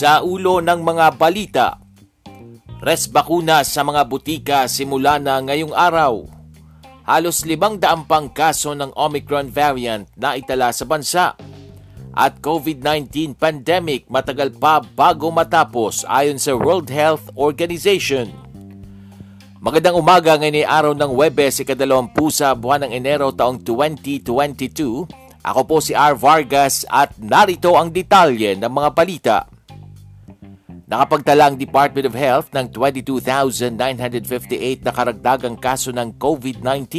Sa ulo ng mga balita, res bakuna sa mga butika simula na ngayong araw. Halos limang daang pang kaso ng Omicron variant na itala sa bansa. At COVID-19 pandemic matagal pa bago matapos ayon sa World Health Organization. Magandang umaga ngayon ay araw ng Webes, ikadalawampu sa buwan ng Enero taong 2022. Ako po si R. Vargas at narito ang detalye ng mga balita. Nakapagtala ang Department of Health ng 22,958 na karagdagang kaso ng COVID-19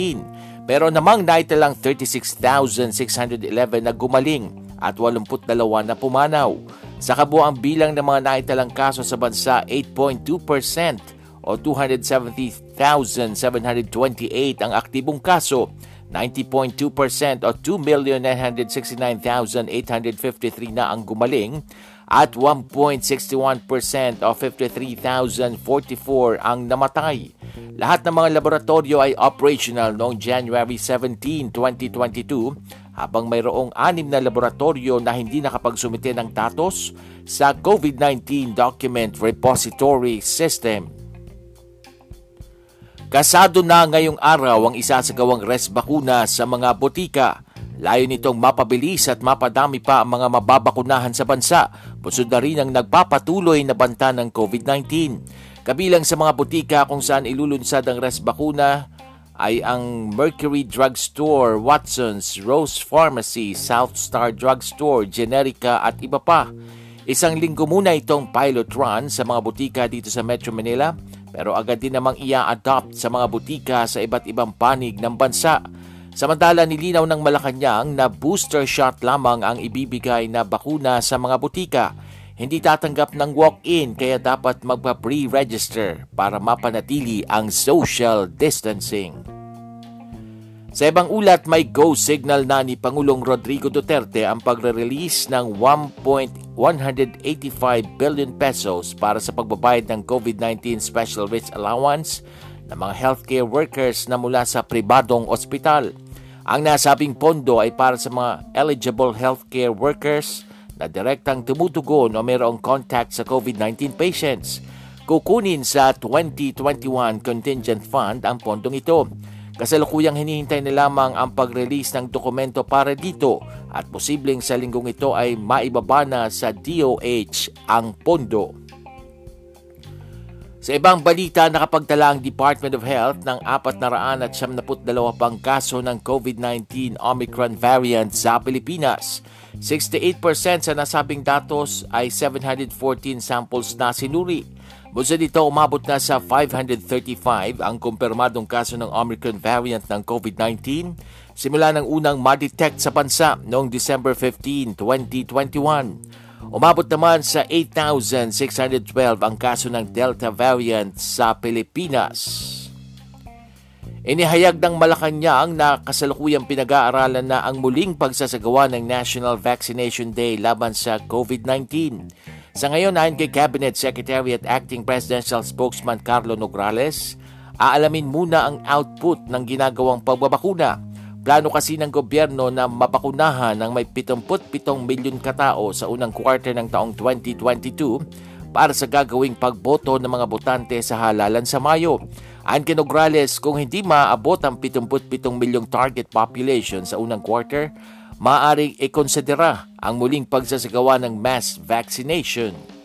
pero namang naitalang 36,611 na gumaling at 82 na pumanaw. Sa kabuang bilang ng mga naitalang kaso sa bansa, 8.2% o 270,728 ang aktibong kaso 90.2% o 2,969,853 na ang gumaling at 1.61% o 53,044 ang namatay. Lahat ng mga laboratorio ay operational noong January 17, 2022 habang mayroong anim na laboratorio na hindi nakapagsumite ng datos sa COVID-19 Document Repository System. Kasado na ngayong araw ang isasagawang res bakuna sa mga botika Layo nitong mapabilis at mapadami pa ang mga mababakunahan sa bansa. Busod na rin ang nagpapatuloy na banta ng COVID-19. Kabilang sa mga butika kung saan ilulunsad ang res bakuna ay ang Mercury Drugstore, Watson's, Rose Pharmacy, South Star Drugstore, Generica at iba pa. Isang linggo muna itong pilot run sa mga butika dito sa Metro Manila pero agad din namang ia-adopt sa mga butika sa iba't ibang panig ng bansa. Samantala nilinaw ng Malacanang na booster shot lamang ang ibibigay na bakuna sa mga butika. Hindi tatanggap ng walk-in kaya dapat magpa-pre-register para mapanatili ang social distancing. Sa ibang ulat, may go signal na ni Pangulong Rodrigo Duterte ang pagre-release ng 1.185 billion pesos para sa pagbabayad ng COVID-19 Special Rich Allowance ng mga healthcare workers na mula sa pribadong ospital. Ang nasabing pondo ay para sa mga eligible healthcare workers na direktang tumutugon o mayroong contact sa COVID-19 patients. Kukunin sa 2021 Contingent Fund ang pondong ito. Kasalukuyang hinihintay na lamang ang pag-release ng dokumento para dito at posibleng sa linggong ito ay maibaba na sa DOH ang pondo. Sa ibang balita, nakapagtala ang Department of Health ng 472 pang kaso ng COVID-19 Omicron variant sa Pilipinas. 68% sa nasabing datos ay 714 samples na sinuri. Mula dito, umabot na sa 535 ang kumpirmadong kaso ng Omicron variant ng COVID-19 simula ng unang ma-detect sa bansa noong December 15, 2021. Umabot naman sa 8,612 ang kaso ng Delta variant sa Pilipinas. Inihayag ng Malacanang na kasalukuyang pinag-aaralan na ang muling pagsasagawa ng National Vaccination Day laban sa COVID-19. Sa ngayon, ayon kay Cabinet Secretary at Acting Presidential Spokesman Carlo Nograles, aalamin muna ang output ng ginagawang pagbabakuna Plano kasi ng gobyerno na mabakunahan ng may 77 milyon katao sa unang quarter ng taong 2022 para sa gagawing pagboto ng mga botante sa halalan sa Mayo. Kay Nograles, kung hindi maabot ang 77 milyong target population sa unang quarter, maaaring ikonsidera ang muling pagsasagawa ng mass vaccination.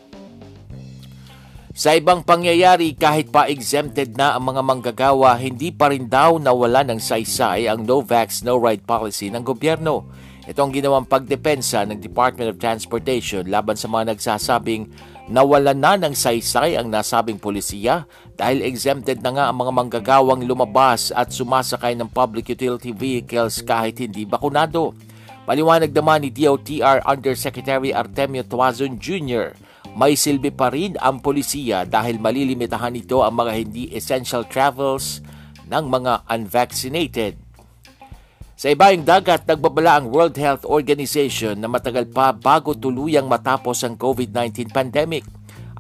Sa ibang pangyayari, kahit pa exempted na ang mga manggagawa, hindi pa rin daw nawala ng saysay ang no vax, no ride policy ng gobyerno. Ito ang ginawang pagdepensa ng Department of Transportation laban sa mga nagsasabing nawala na ng saysay ang nasabing polisiya dahil exempted na nga ang mga manggagawang lumabas at sumasakay ng public utility vehicles kahit hindi bakunado. Paliwanag naman ni DOTR Undersecretary Artemio Tuazon Jr., may silbi pa rin ang polisiya dahil malilimitahan ito ang mga hindi essential travels ng mga unvaccinated. Sa ibayang dagat, nagbabala ang World Health Organization na matagal pa bago tuluyang matapos ang COVID-19 pandemic.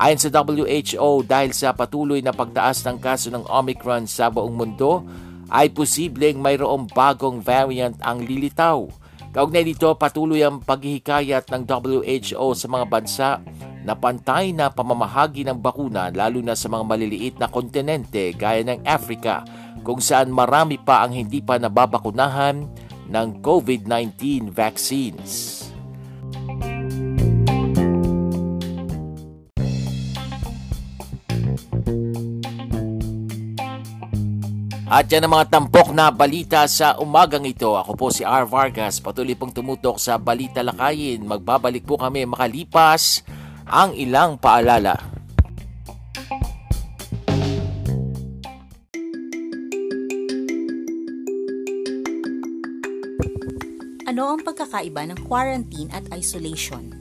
Ayon sa WHO, dahil sa patuloy na pagtaas ng kaso ng Omicron sa buong mundo, ay posibleng mayroong bagong variant ang lilitaw. Kaugnay dito, patuloy ang paghihikayat ng WHO sa mga bansa na pantay na pamamahagi ng bakuna lalo na sa mga maliliit na kontinente gaya ng Africa kung saan marami pa ang hindi pa nababakunahan ng COVID-19 vaccines. At yan ang mga tampok na balita sa umagang ito. Ako po si R. Vargas, patuloy pong tumutok sa Balita Lakayin. Magbabalik po kami makalipas ang ilang paalala. Ano ang pagkakaiba ng quarantine at isolation?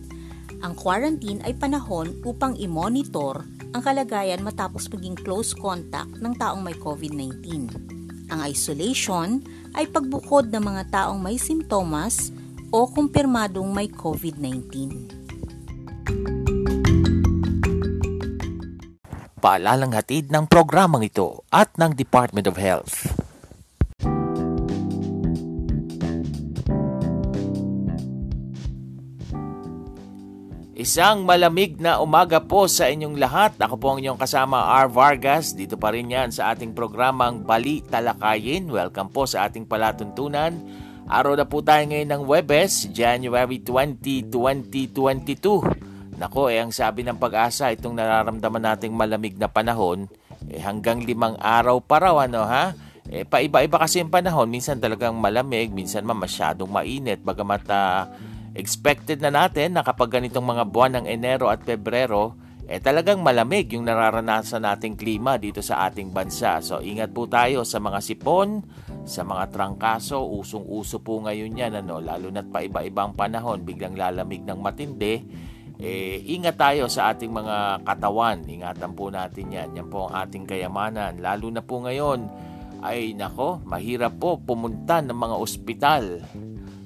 Ang quarantine ay panahon upang i-monitor ang kalagayan matapos maging close contact ng taong may COVID-19. Ang isolation ay pagbukod ng mga taong may simptomas o kumpirmadong may COVID-19. Paalalang hatid ng programang ito at ng Department of Health. Isang malamig na umaga po sa inyong lahat. Ako po ang inyong kasama R. Vargas. Dito pa rin yan sa ating programang Bali Talakayin. Welcome po sa ating palatuntunan. Araw na po tayo ngayon ng Webes, January 20, 2022. Nako, eh ang sabi ng pag-asa, itong nararamdaman nating malamig na panahon, eh hanggang limang araw pa raw, ano ha? Eh paiba-iba kasi yung panahon, minsan talagang malamig, minsan ma masyadong mainit, bagamat uh, Expected na natin na kapag ganitong mga buwan ng Enero at Pebrero, eh talagang malamig yung nararanasan nating klima dito sa ating bansa. So ingat po tayo sa mga sipon, sa mga trangkaso, usong-uso po ngayon yan, ano, lalo na't pa iba-ibang panahon, biglang lalamig ng matindi. Eh, ingat tayo sa ating mga katawan. Ingatan po natin yan. Yan po ang ating kayamanan. Lalo na po ngayon, ay nako, mahirap po pumunta ng mga ospital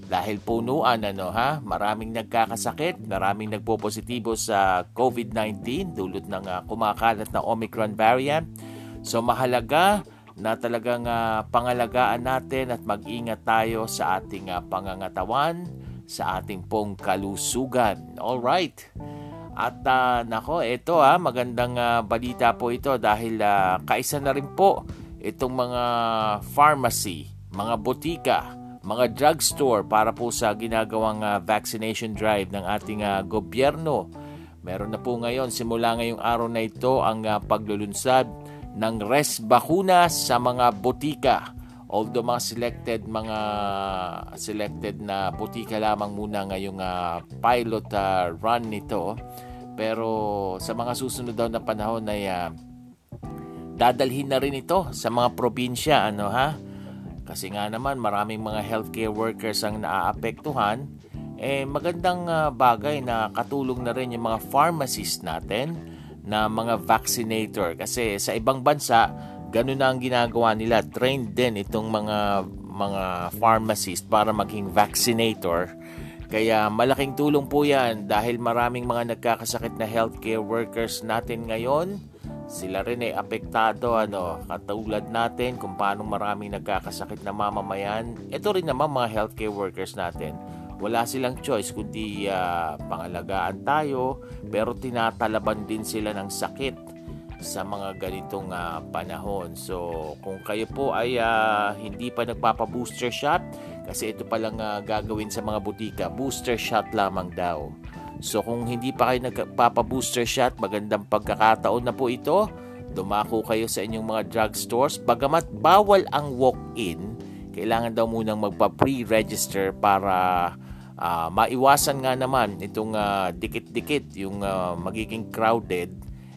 dahil punuan ano ha, maraming nagkakasakit, maraming nagpo-positibo sa COVID-19 dulot ng uh, kumakalat na Omicron variant. So mahalaga na talagang uh, pangalagaan natin at mag-ingat tayo sa ating uh, pangangatawan, sa ating pong kalusugan. All right. At uh, nako, ito ha, magandang uh, balita po ito dahil uh, kaisa na rin po itong mga pharmacy, mga botika, mga drugstore para po sa ginagawang uh, vaccination drive ng ating uh, gobyerno. Meron na po ngayon, simula ngayong araw na ito, ang uh, paglulunsad ng res bakuna sa mga botika. Although mga selected mga selected na botika lamang muna ngayong uh, pilot uh, run nito. Pero sa mga susunod daw na panahon ay uh, dadalhin na rin ito sa mga probinsya ano ha kasi nga naman maraming mga healthcare workers ang naaapektuhan, eh magandang uh, bagay na katulong na rin yung mga pharmacists natin na mga vaccinator. Kasi sa ibang bansa, ganun na ang ginagawa nila. Trained din itong mga mga pharmacist para maging vaccinator. Kaya malaking tulong po yan dahil maraming mga nagkakasakit na healthcare workers natin ngayon sila rin ay apektado ano katulad natin kung paano maraming nagkakasakit na mamamayan ito rin naman mga healthcare workers natin wala silang choice kundi uh, pangalagaan tayo pero tinatalaban din sila ng sakit sa mga ganitong uh, panahon so kung kayo po ay uh, hindi pa nagpapa-booster shot kasi ito pa lang uh, gagawin sa mga butika booster shot lamang daw So kung hindi pa kayo nagpapa-booster shot, magandang pagkakataon na po ito. Dumako kayo sa inyong mga drugstores. Bagamat bawal ang walk-in, kailangan daw munang magpa-pre-register para uh, maiwasan nga naman itong uh, dikit-dikit, yung uh, magiging crowded,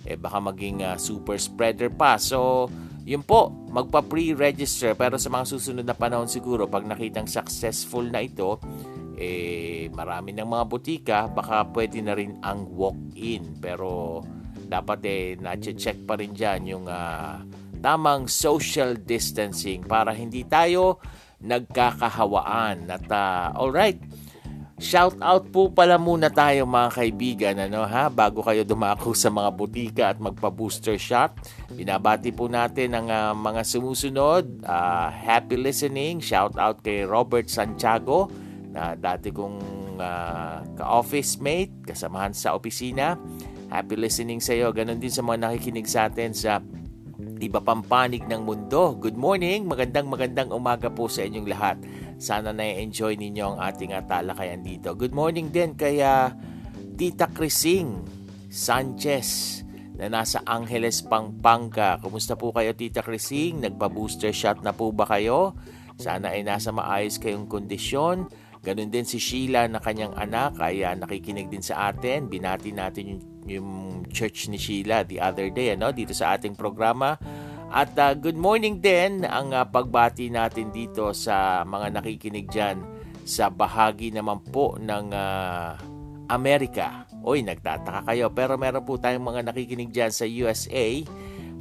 eh baka maging uh, super spreader pa. So, yun po, magpa-pre-register pero sa mga susunod na panahon siguro pag nakitang successful na ito, eh marami ng mga butika, baka pwede na rin ang walk-in. Pero dapat eh na-check pa rin dyan yung uh, tamang social distancing para hindi tayo nagkakahawaan. At uh, alright, shout out po pala muna tayo mga kaibigan ano ha bago kayo dumako sa mga butika at magpa-booster shot. Binabati po natin ang uh, mga sumusunod. Uh, happy listening. Shout out kay Robert Santiago na dati kong uh, ka-office mate, kasamahan sa opisina. Happy listening sa iyo. Ganon din sa mga nakikinig sa atin sa iba pang panig ng mundo. Good morning, magandang magandang umaga po sa inyong lahat. Sana na-enjoy ninyo ang ating talakayan dito. Good morning din kay uh, Tita Crising Sanchez na nasa Angeles, Pampanga. Kumusta po kayo Tita Crising? Nagpa-booster shot na po ba kayo? Sana ay nasa maayos kayong kondisyon. Ganon din si Sheila na kanyang anak kaya nakikinig din sa atin. Binati natin yung, yung church ni Sheila the other day ano, dito sa ating programa. At uh, good morning din ang uh, pagbati natin dito sa mga nakikinig dyan sa bahagi naman po ng uh, Amerika. Oy, nagtataka kayo pero meron po tayong mga nakikinig dyan sa USA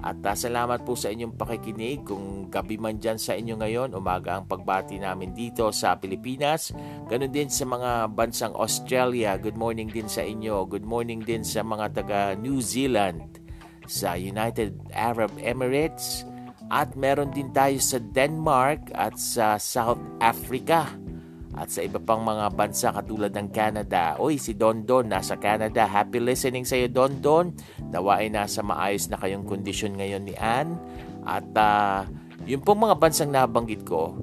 at uh, salamat po sa inyong pakikinig. Kung gabi man dyan sa inyo ngayon, umaga ang pagbati namin dito sa Pilipinas. Ganon din sa mga bansang Australia. Good morning din sa inyo. Good morning din sa mga taga New Zealand, sa United Arab Emirates. At meron din tayo sa Denmark at sa South Africa at sa iba pang mga bansa katulad ng Canada. Oy, si Don Don nasa Canada. Happy listening sa iyo, Don Don. Nawa ay nasa maayos na kayong kondisyon ngayon ni Ann. At uh, yung pong mga bansang nabanggit ko,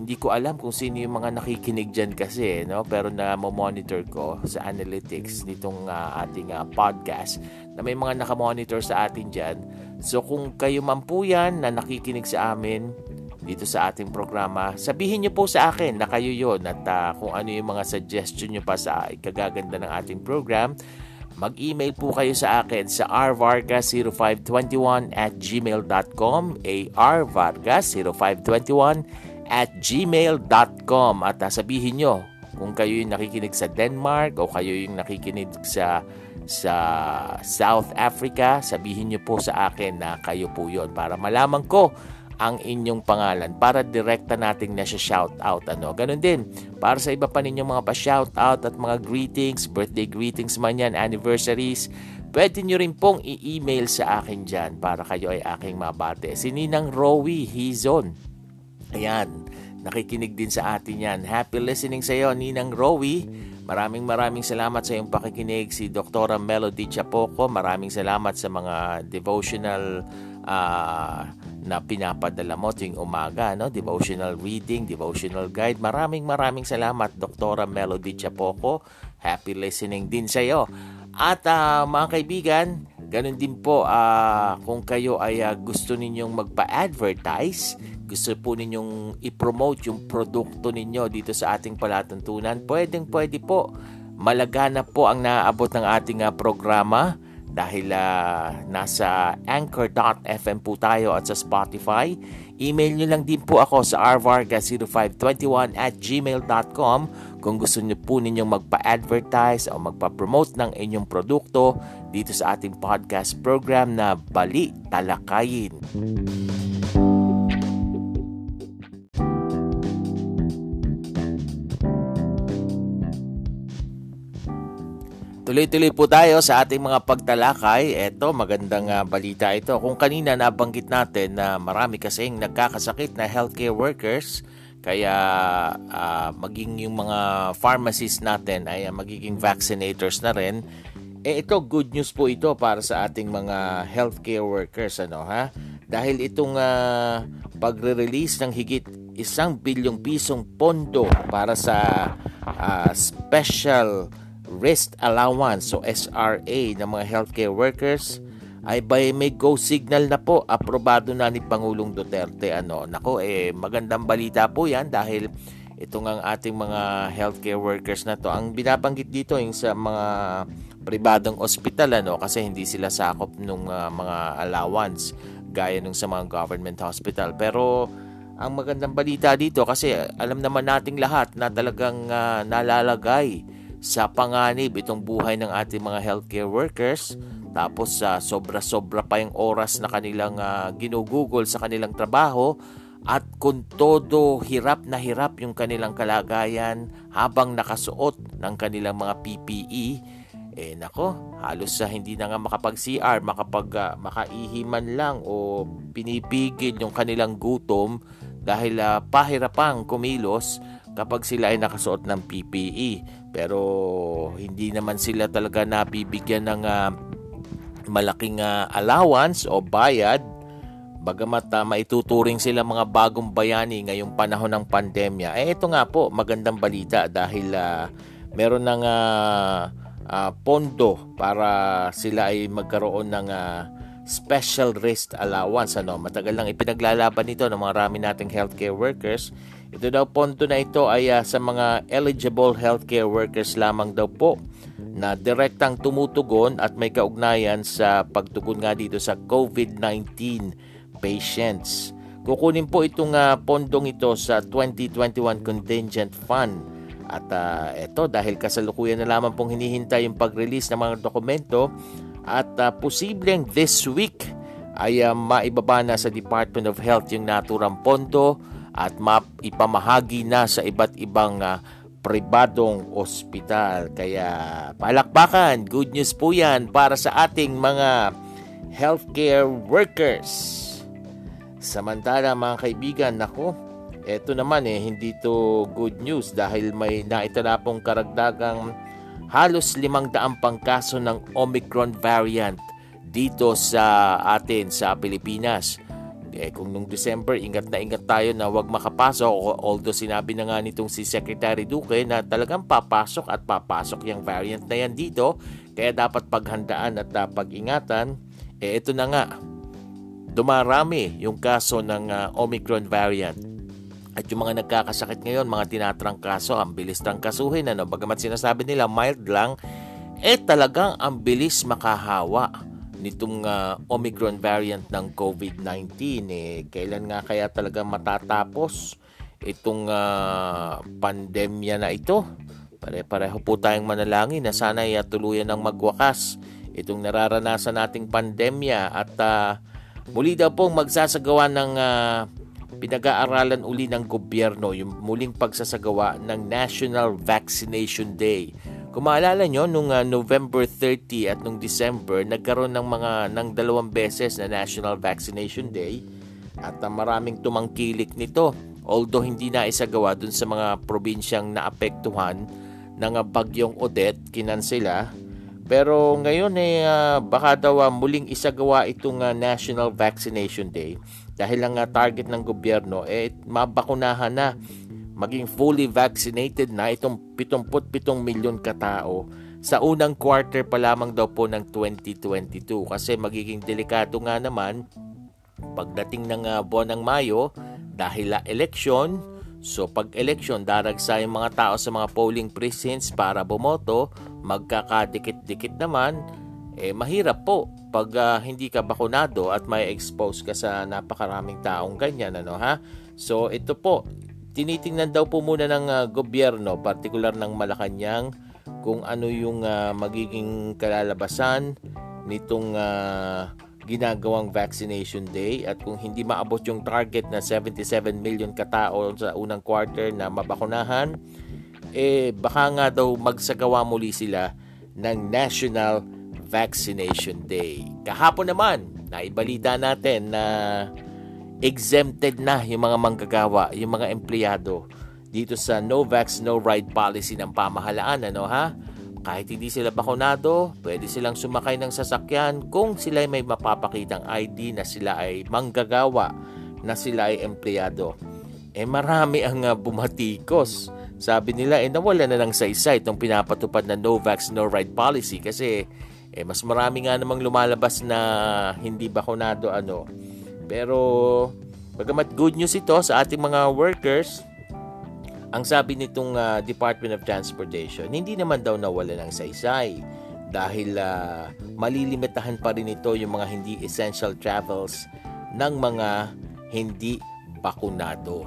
hindi ko alam kung sino yung mga nakikinig dyan kasi, no? pero na monitor ko sa analytics nitong uh, ating uh, podcast na may mga nakamonitor sa atin dyan. So kung kayo man po yan na nakikinig sa amin, dito sa ating programa. Sabihin niyo po sa akin na kayo yon at uh, kung ano yung mga suggestion niyo pa sa ikagaganda ng ating program. Mag-email po kayo sa akin sa rvargas0521 at gmail.com arvargas0521 at gmail.com at uh, sabihin nyo kung kayo yung nakikinig sa Denmark o kayo yung nakikinig sa sa South Africa, sabihin nyo po sa akin na kayo po yon para malaman ko ang inyong pangalan para direkta nating na shout out ano. Ganon din para sa iba pa ninyong mga pa-shout out at mga greetings, birthday greetings man yan, anniversaries, pwede nyo rin pong i-email sa akin dyan para kayo ay aking mabate. Si Ninang Rowie Hizon. Ayan, nakikinig din sa atin yan. Happy listening sa iyo, Ninang Rowie. Maraming maraming salamat sa iyong pakikinig. Si Dr. Melody Chapoco, maraming salamat sa mga devotional uh, na pinapadala mo tuwing umaga, no? Devotional reading, devotional guide. Maraming maraming salamat, Doktora Melody Chapoco. Happy listening din sa iyo. At uh, mga kaibigan, ganun din po uh, kung kayo ay uh, gusto ninyong magpa-advertise, gusto po ninyong i-promote yung produkto ninyo dito sa ating palatuntunan, pwedeng pwede po. Malagana po ang naaabot ng ating uh, programa dahil uh, nasa anchor.fm po tayo at sa Spotify. Email nyo lang din po ako sa rvarga0521 at gmail.com kung gusto nyo po ninyong magpa-advertise o magpa-promote ng inyong produkto dito sa ating podcast program na Bali Talakayin. Tuloy-tuloy po tayo sa ating mga pagtalakay. Ito, magandang uh, balita ito. Kung kanina nabanggit natin na marami kasing nagkakasakit na healthcare workers, kaya uh, maging yung mga pharmacists natin ay uh, magiging vaccinators na rin. Eh ito good news po ito para sa ating mga healthcare workers ano ha. Dahil itong uh, pagre-release ng higit isang bilyong pisong pondo para sa uh, special Rest Allowance o SRA ng mga healthcare workers ay by may go signal na po aprobado na ni Pangulong Duterte. Ano nako eh magandang balita po yan dahil itong ang ating mga healthcare workers na to. Ang binabanggit dito yung sa mga pribadong ospital ano kasi hindi sila sakop ng uh, mga allowance gaya nung sa mga government hospital. Pero ang magandang balita dito kasi alam naman nating lahat na talagang uh, nalalagay sa panganib itong buhay ng ating mga healthcare workers tapos uh, sobra-sobra pa yung oras na kanilang uh, ginugugol sa kanilang trabaho at kung todo hirap na hirap yung kanilang kalagayan habang nakasuot ng kanilang mga PPE eh nako halos sa uh, hindi na nga makapag-CR makapag uh, makaihiman lang o pinipigil yung kanilang gutom dahil uh, pahirapang kumilos kapag sila ay nakasuot ng PPE. Pero hindi naman sila talaga nabibigyan ng uh, malaking uh, allowance o bayad Bagamat uh, maituturing sila mga bagong bayani ngayong panahon ng pandemya, eh ito nga po, magandang balita dahil uh, meron ng uh, uh, pondo para sila ay magkaroon ng uh, special rest allowance. Ano? Matagal lang ipinaglalaban nito ng mga rami nating healthcare workers. Ito daw pondo na ito ay uh, sa mga eligible healthcare workers lamang daw po na direktang tumutugon at may kaugnayan sa pagtugon nga dito sa COVID-19 patients. Kukunin po itong uh, pondong ito sa 2021 Contingent Fund. At uh, ito dahil kasalukuyan na lamang pong hinihintay yung pag-release ng mga dokumento at uh, posibleng this week ay uh, maibaba na sa Department of Health yung naturang pondo at maipamahagi na sa iba't ibang uh, pribadong ospital. Kaya palakpakan, good news po yan para sa ating mga healthcare workers. Samantala mga kaibigan, nako, eto naman eh, hindi to good news dahil may naitala pong karagdagang halos limang daang pangkaso ng Omicron variant dito sa atin sa Pilipinas. Eh, kung nung December, ingat na ingat tayo na wag makapasok. Although sinabi na nga nitong si Secretary Duque na talagang papasok at papasok yung variant na yan dito. Kaya dapat paghandaan at uh, pag-ingatan. Eh, ito na nga. Dumarami yung kaso ng uh, Omicron variant at yung mga nagkakasakit ngayon, mga tinatrangkaso, ang bilis trangkasuhin. Ano? Bagamat sinasabi nila mild lang, eh talagang ang bilis makahawa nitong uh, Omicron variant ng COVID-19. Eh, kailan nga kaya talaga matatapos itong uh, pandemya na ito? Pare-pareho po tayong manalangin na sana ay tuluyan ng magwakas itong nararanasan nating pandemya at uh, muli daw pong magsasagawa ng uh, pinag-aaralan uli ng gobyerno yung muling pagsasagawa ng National Vaccination Day. Kung maalala nyo, nung uh, November 30 at nung December, nagkaroon ng mga ng dalawang beses na National Vaccination Day at uh, maraming tumangkilik nito. Although hindi na isagawa dun sa mga probinsyang naapektuhan ng uh, bagyong Odette, kinansela. Pero ngayon eh uh, baka daw uh, muling isagawa itong uh, National Vaccination Day dahil ang uh, target ng gobyerno eh mabakunahan na maging fully vaccinated na itong 77 milyon katao sa unang quarter pa lamang daw po ng 2022 kasi magiging delikado nga naman pagdating ng uh, buwan ng Mayo dahil la election so pag election daragsa yung mga tao sa mga polling precincts para bumoto. Magkakadikit-dikit naman. Eh mahirap po pag uh, hindi ka bakunado at may expose ka sa napakaraming taong ganyan ano ha? So ito po tinitingnan daw po muna ng uh, gobyerno partikular ng Malacanang kung ano yung uh, magiging kalalabasan nitong uh, ginagawang vaccination day at kung hindi maabot yung target na 77 million katao sa unang quarter na mabakunahan eh baka nga daw magsagawa muli sila ng national Vaccination Day. Kahapon naman, naibalita natin na exempted na yung mga manggagawa, yung mga empleyado dito sa No Vax No Ride policy ng pamahalaan ano ha kahit hindi sila bakunado pwede silang sumakay ng sasakyan kung sila ay may mapapakitang ID na sila ay manggagawa na sila ay empleyado eh marami ang uh, bumatikos sabi nila eh nawala na ng saysay itong pinapatupad na No Vax No Ride policy kasi eh mas marami nga namang lumalabas na hindi bakunado ano. Pero bagamat good news ito sa ating mga workers, ang sabi nitong uh, Department of Transportation, hindi naman daw nawala ng saysay dahil uh, malilimitahan pa rin ito yung mga hindi essential travels ng mga hindi bakunado.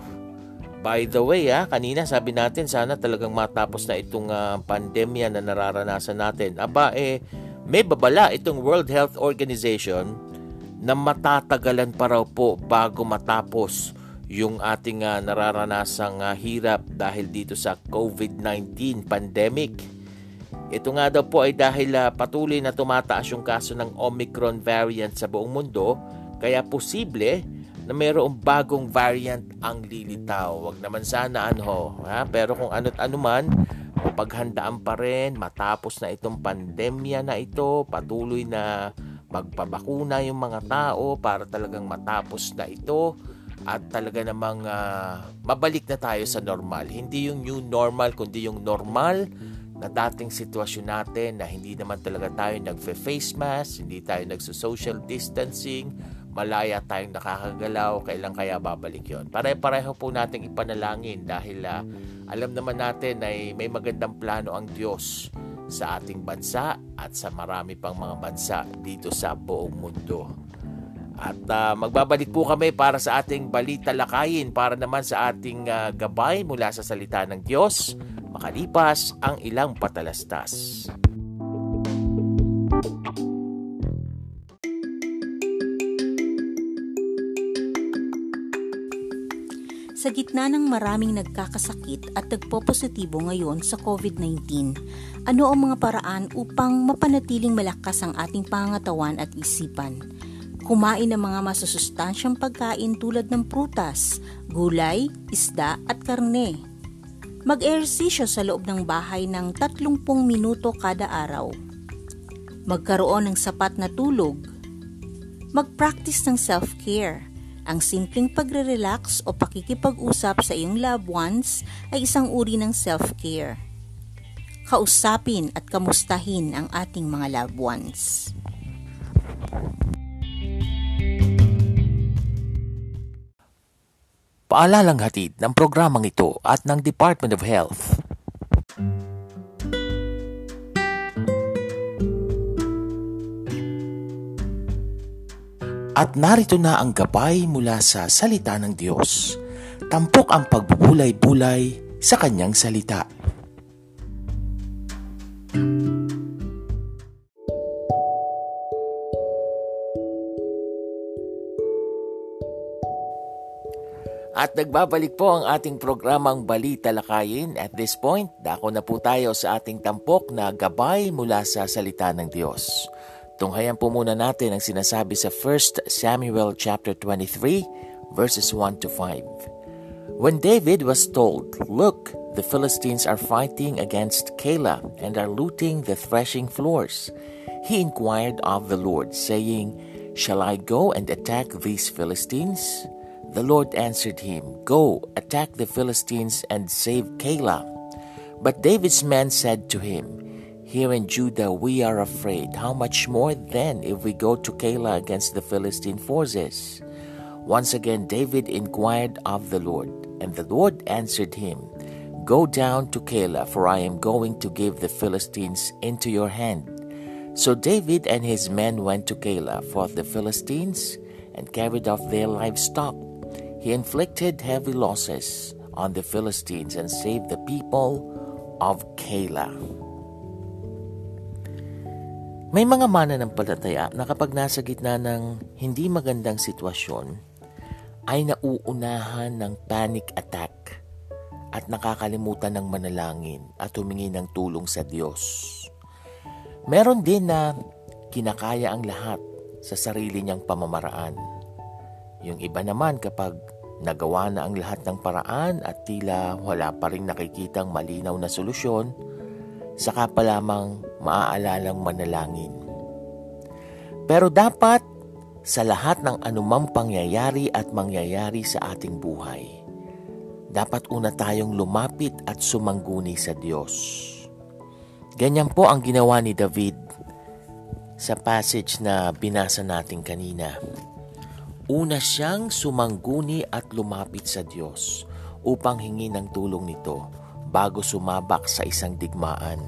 By the way, ah, kanina sabi natin sana talagang matapos na itong uh, pandemya na nararanasan natin. Aba, eh, may babala itong World Health Organization na matatagalan pa raw po bago matapos yung ating uh, nararanasang uh, hirap dahil dito sa COVID-19 pandemic. Ito nga daw po ay dahil uh, patuloy na tumataas yung kaso ng Omicron variant sa buong mundo, kaya posible na mayroong bagong variant ang lilitaw. Wag naman sana ano, ha? pero kung ano't ano man, paghandaan pa rin matapos na itong pandemya na ito, patuloy na magpabakuna yung mga tao para talagang matapos na ito at talaga namang uh, mabalik na tayo sa normal. Hindi yung new normal, kundi yung normal na dating sitwasyon natin na hindi naman talaga tayo nagfe-face mask, hindi tayo nagso-social distancing, malaya tayong nakakagalaw, kailan kaya babalik yon. Pare-pareho po nating ipanalangin dahil uh, alam naman natin ay may magandang plano ang Diyos sa ating bansa at sa marami pang mga bansa dito sa buong mundo. At uh, magbabalik po kami para sa ating balita lakayin para naman sa ating uh, gabay mula sa salita ng Diyos makalipas ang ilang patalastas. Sa gitna ng maraming nagkakasakit at nagpo-positibo ngayon sa COVID-19, ano ang mga paraan upang mapanatiling malakas ang ating pangatawan at isipan? Kumain ng mga masusustansyang pagkain tulad ng prutas, gulay, isda at karne. Mag-ehersisyo sa loob ng bahay ng 30 minuto kada araw. Magkaroon ng sapat na tulog. Mag-practice ng self-care ang simpleng pagre-relax o pakikipag-usap sa iyong loved ones ay isang uri ng self-care. Kausapin at kamustahin ang ating mga loved ones. Paalalang hatid ng programang ito at ng Department of Health. At narito na ang gabay mula sa salita ng Diyos. Tampok ang pagbubulay-bulay sa kanyang salita. At nagbabalik po ang ating programang Balita Lakayin. At this point, dako na po tayo sa ating tampok na gabay mula sa salita ng Diyos. Tunghayan po muna natin ang sinasabi sa 1 Samuel chapter 23 verses 1 to 5. When David was told, Look, the Philistines are fighting against Keilah and are looting the threshing floors, he inquired of the Lord, saying, Shall I go and attack these Philistines? The Lord answered him, Go, attack the Philistines and save Keilah. But David's men said to him, here in Judah, we are afraid. How much more then if we go to Keilah against the Philistine forces? Once again, David inquired of the Lord, and the Lord answered him, Go down to Keilah, for I am going to give the Philistines into your hand. So David and his men went to Keilah, fought the Philistines, and carried off their livestock. He inflicted heavy losses on the Philistines and saved the people of Keilah. May mga mana ng palataya na kapag nasa gitna ng hindi magandang sitwasyon, ay nauunahan ng panic attack at nakakalimutan ng manalangin at humingi ng tulong sa Diyos. Meron din na kinakaya ang lahat sa sarili niyang pamamaraan. Yung iba naman kapag nagawa na ang lahat ng paraan at tila wala pa rin nakikitang malinaw na solusyon, saka pa lamang maaalalang manalangin. Pero dapat sa lahat ng anumang pangyayari at mangyayari sa ating buhay, dapat una tayong lumapit at sumangguni sa Diyos. Ganyan po ang ginawa ni David sa passage na binasa natin kanina. Una siyang sumangguni at lumapit sa Diyos upang hingi ng tulong nito bago sumabak sa isang digmaan.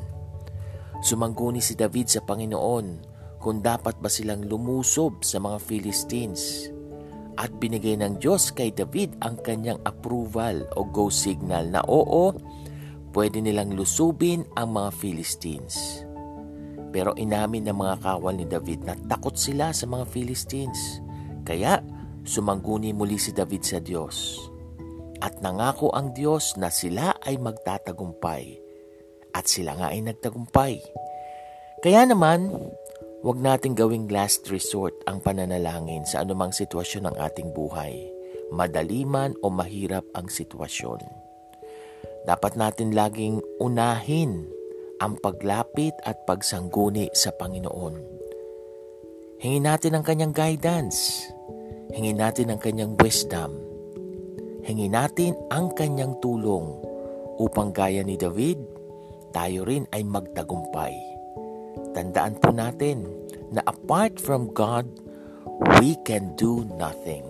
Sumangguni si David sa Panginoon kung dapat ba silang lumusob sa mga Philistines at binigay ng Diyos kay David ang kanyang approval o go signal na oo, pwede nilang lusubin ang mga Philistines. Pero inamin ng mga kawal ni David na takot sila sa mga Philistines. Kaya sumangguni muli si David sa Diyos. At nangako ang Diyos na sila ay magtatagumpay. At sila nga ay nagtagumpay. Kaya naman, Huwag nating gawing last resort ang pananalangin sa anumang sitwasyon ng ating buhay, madali man o mahirap ang sitwasyon. Dapat natin laging unahin ang paglapit at pagsangguni sa Panginoon. Hingin natin ang kanyang guidance. Hingin natin ang kanyang wisdom. Hingin natin ang kanyang tulong upang gaya ni David, tayo rin ay magtagumpay tandaan po natin na apart from God, we can do nothing.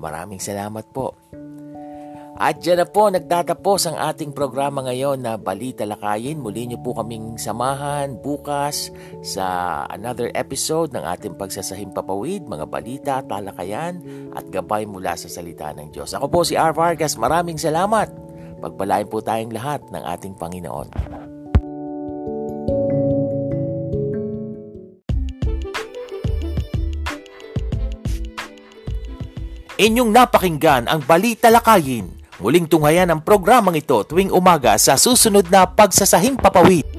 Maraming salamat po. At dyan na po nagtatapos ang ating programa ngayon na Balita Lakayin. Muli niyo po kaming samahan bukas sa another episode ng ating pagsasahim papawid, mga balita, talakayan at gabay mula sa salita ng Diyos. Ako po si R. Vargas. Maraming salamat. Pagpalain po tayong lahat ng ating Panginoon. Inyong napakinggan ang Balita Lakayin. Muling tunghayan ang programang ito tuwing umaga sa susunod na Pagsasahing Papawid.